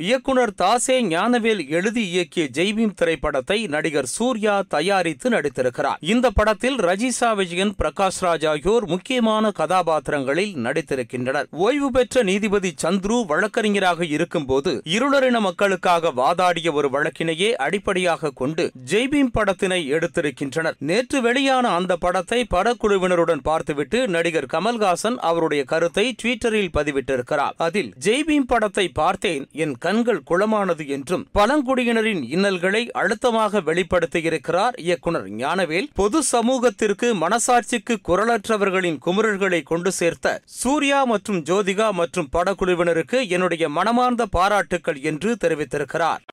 இயக்குனர் தாசே ஞானவேல் எழுதி இயக்கிய ஜெய்பீம் திரைப்படத்தை நடிகர் சூர்யா தயாரித்து நடித்திருக்கிறார். இந்த படத்தில் ரஜிசா விஜயன் பிரகாஷ் ராஜ் ஆகியோர் முக்கியமான கதாபாத்திரங்களில் நடித்திருக்கின்றனர். ஓய்வு பெற்ற நீதிபதி சந்துரு வழக்கறிஞராக இருக்கும்போது இருளரின மக்களுக்காக வாதாடிய ஒரு வழக்கினையே அடிப்படையாக கொண்டு ஜெய்பீம் படத்தினை எடுத்திருக்கின்றனர். நேற்று வெளியான அந்த படத்தை படக்குழுவினருடன் பார்த்துவிட்டு நடிகர் கமல்ஹாசன் அவருடைய கருத்தை ட்விட்டரில் பதிவிட்டிருக்கிறார். அதில் ஜெய்பீம் படத்தை பார்த்தேன். என் கண்கள் குளமானது என்றும் பழங்குடியினரின் இன்னல்களை அழுத்தமாக வெளிப்படுத்தியிருக்கிறார் இயக்குனர் ஞானவேல். பொது சமூகத்திற்கு மனசாட்சிக்கு குரலற்றவர்களின் குமுறல்களை கொண்டு சேர்த்த சூர்யா மற்றும் ஜோதிகா மற்றும் படக்குழுவினருக்கு என்னுடைய மனமார்ந்த பாராட்டுக்கள் என்று தெரிவித்திருக்கிறார்.